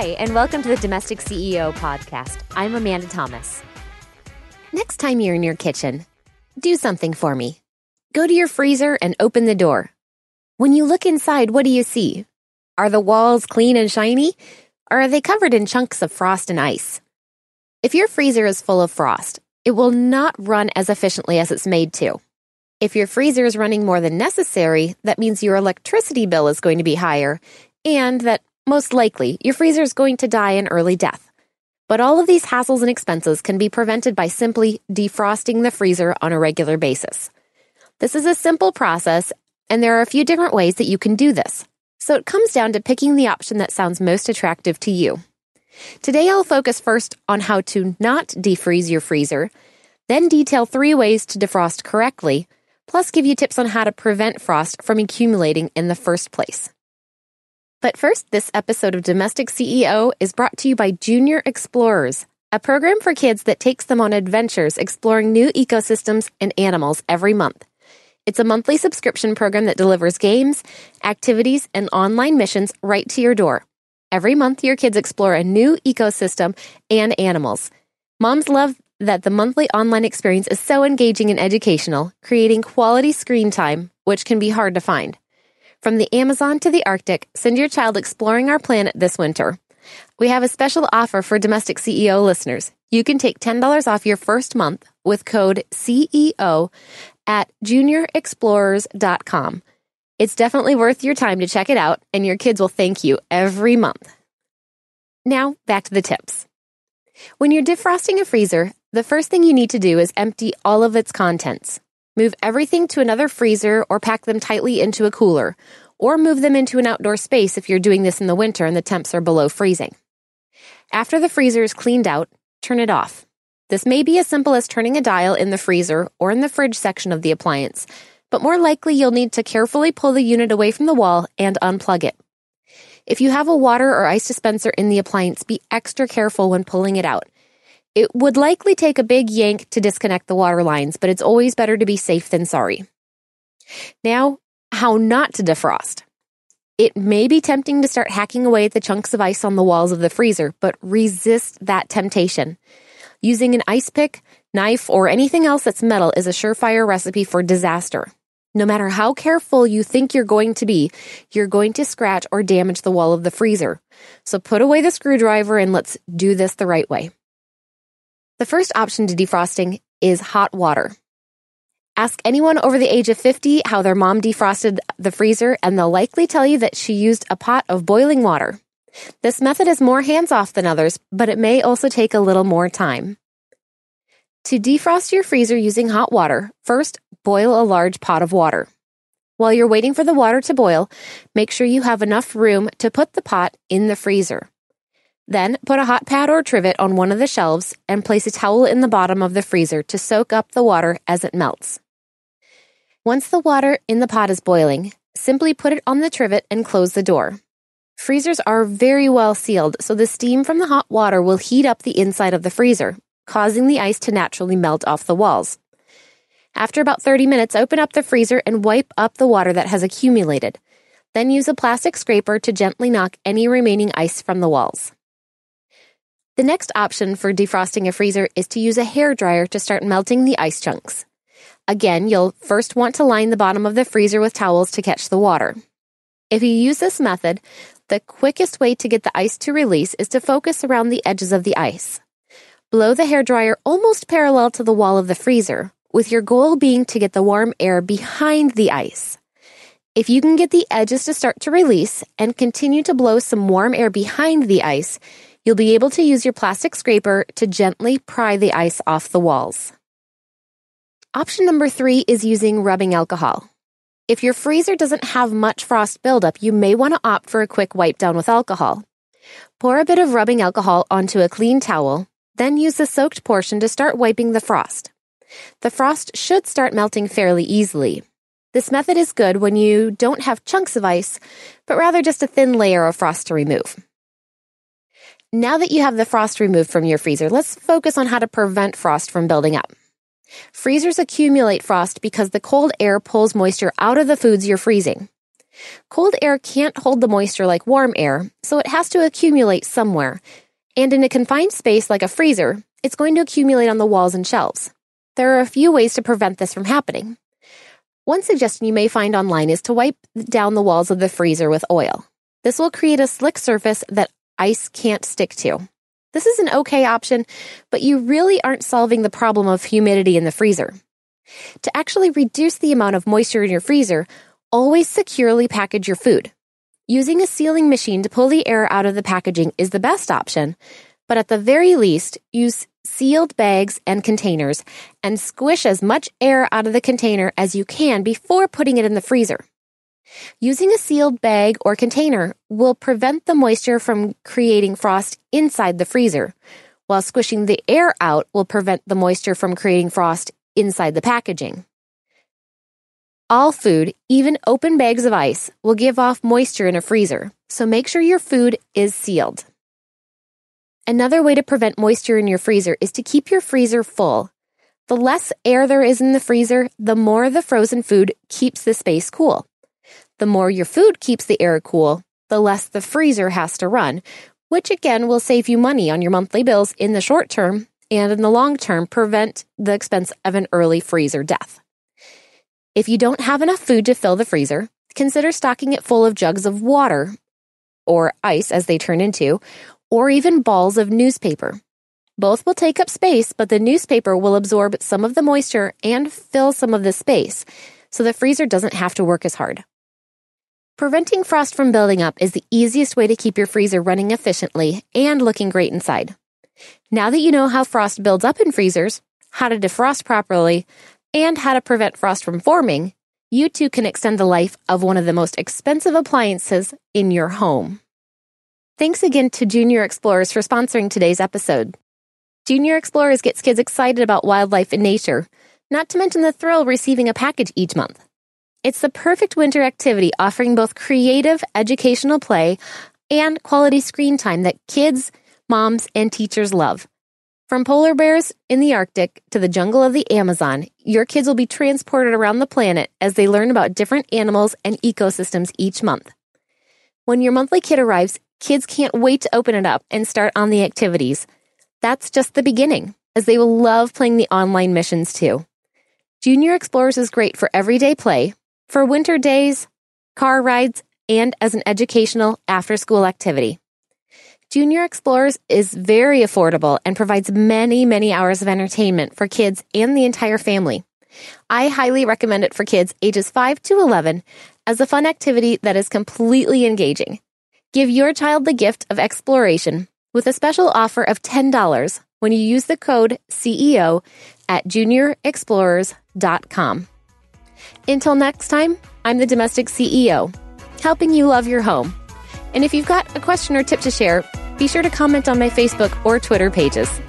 Hi, and welcome to the Domestic CEO podcast. I'm Amanda Thomas. Next time you're in your kitchen, do something for me. Go to your freezer and open the door. When you look inside, what do you see? Are the walls clean and shiny? Or are they covered in chunks of frost and ice? If your freezer is full of frost, it will not run as efficiently as it's made to. If your freezer is running more than necessary, that means your electricity bill is going to be higher and that most likely your freezer is going to die an early death. But all of these hassles and expenses can be prevented by simply defrosting the freezer on a regular basis. This is a simple process, and there are a few different ways that you can do this. So it comes down to picking the option that sounds most attractive to you. Today I'll focus first on how to not defreeze your freezer, then detail three ways to defrost correctly, plus give you tips on how to prevent frost from accumulating in the first place. But first, this episode of Domestic CEO is brought to you by Junior Explorers, a program for kids that takes them on adventures exploring new ecosystems and animals every month. It's a monthly subscription program that delivers games, activities, and online missions right to your door. Every month, your kids explore a new ecosystem and animals. Moms love that the monthly online experience is so engaging and educational, creating quality screen time, which can be hard to find. From the Amazon to the Arctic, send your child exploring our planet this winter. We have a special offer for domestic CEO listeners. You can take $10 off your first month with code CEO at juniorexplorers.com. It's definitely worth your time to check it out, and your kids will thank you every month. Now, back to the tips. When you're defrosting a freezer, the first thing you need to do is empty all of its contents. Move everything to another freezer or pack them tightly into a cooler, or move them into an outdoor space if you're doing this in the winter and the temps are below freezing. After the freezer is cleaned out, turn it off. This may be as simple as turning a dial in the freezer or in the fridge section of the appliance, but more likely you'll need to carefully pull the unit away from the wall and unplug it. If you have a water or ice dispenser in the appliance, be extra careful when pulling it out. It would likely take a big yank to disconnect the water lines, but it's always better to be safe than sorry. Now, how not to defrost. It may be tempting to start hacking away at the chunks of ice on the walls of the freezer, but resist that temptation. Using an ice pick, knife, or anything else that's metal is a surefire recipe for disaster. No matter how careful you think you're going to be, you're going to scratch or damage the wall of the freezer. So put away the screwdriver and let's do this the right way. The first option to defrosting is hot water. Ask anyone over the age of 50 how their mom defrosted the freezer, and they'll likely tell you that she used a pot of boiling water. This method is more hands off than others, but it may also take a little more time. To defrost your freezer using hot water, first boil a large pot of water. While you're waiting for the water to boil, make sure you have enough room to put the pot in the freezer. Then put a hot pad or trivet on one of the shelves and place a towel in the bottom of the freezer to soak up the water as it melts. Once the water in the pot is boiling, simply put it on the trivet and close the door. Freezers are very well sealed, so the steam from the hot water will heat up the inside of the freezer, causing the ice to naturally melt off the walls. After about 30 minutes, open up the freezer and wipe up the water that has accumulated. Then use a plastic scraper to gently knock any remaining ice from the walls. The next option for defrosting a freezer is to use a hair dryer to start melting the ice chunks. Again, you'll first want to line the bottom of the freezer with towels to catch the water. If you use this method, the quickest way to get the ice to release is to focus around the edges of the ice. Blow the hair dryer almost parallel to the wall of the freezer, with your goal being to get the warm air behind the ice. If you can get the edges to start to release and continue to blow some warm air behind the ice, You'll be able to use your plastic scraper to gently pry the ice off the walls. Option number three is using rubbing alcohol. If your freezer doesn't have much frost buildup, you may want to opt for a quick wipe down with alcohol. Pour a bit of rubbing alcohol onto a clean towel, then use the soaked portion to start wiping the frost. The frost should start melting fairly easily. This method is good when you don't have chunks of ice, but rather just a thin layer of frost to remove. Now that you have the frost removed from your freezer, let's focus on how to prevent frost from building up. Freezers accumulate frost because the cold air pulls moisture out of the foods you're freezing. Cold air can't hold the moisture like warm air, so it has to accumulate somewhere. And in a confined space like a freezer, it's going to accumulate on the walls and shelves. There are a few ways to prevent this from happening. One suggestion you may find online is to wipe down the walls of the freezer with oil. This will create a slick surface that ice can't stick to. This is an okay option, but you really aren't solving the problem of humidity in the freezer. To actually reduce the amount of moisture in your freezer, always securely package your food. Using a sealing machine to pull the air out of the packaging is the best option, but at the very least, use sealed bags and containers and squish as much air out of the container as you can before putting it in the freezer. Using a sealed bag or container will prevent the moisture from creating frost inside the freezer, while squishing the air out will prevent the moisture from creating frost inside the packaging. All food, even open bags of ice, will give off moisture in a freezer, so make sure your food is sealed. Another way to prevent moisture in your freezer is to keep your freezer full. The less air there is in the freezer, the more the frozen food keeps the space cool. The more your food keeps the air cool, the less the freezer has to run, which again will save you money on your monthly bills in the short term and in the long term prevent the expense of an early freezer death. If you don't have enough food to fill the freezer, consider stocking it full of jugs of water or ice as they turn into, or even balls of newspaper. Both will take up space, but the newspaper will absorb some of the moisture and fill some of the space, so the freezer doesn't have to work as hard. Preventing frost from building up is the easiest way to keep your freezer running efficiently and looking great inside. Now that you know how frost builds up in freezers, how to defrost properly, and how to prevent frost from forming, you too can extend the life of one of the most expensive appliances in your home. Thanks again to Junior Explorers for sponsoring today's episode. Junior Explorers gets kids excited about wildlife and nature, not to mention the thrill receiving a package each month. It's the perfect winter activity offering both creative, educational play and quality screen time that kids, moms, and teachers love. From polar bears in the Arctic to the jungle of the Amazon, your kids will be transported around the planet as they learn about different animals and ecosystems each month. When your monthly kit arrives, kids can't wait to open it up and start on the activities. That's just the beginning, as they will love playing the online missions too. Junior Explorers is great for everyday play, for winter days, car rides, and as an educational after school activity. Junior Explorers is very affordable and provides many, many hours of entertainment for kids and the entire family. I highly recommend it for kids ages 5 to 11 as a fun activity that is completely engaging. Give your child the gift of exploration with a special offer of $10 when you use the code CEO at juniorexplorers.com. Until next time, I'm the domestic CEO, helping you love your home. And if you've got a question or tip to share, be sure to comment on my Facebook or Twitter pages.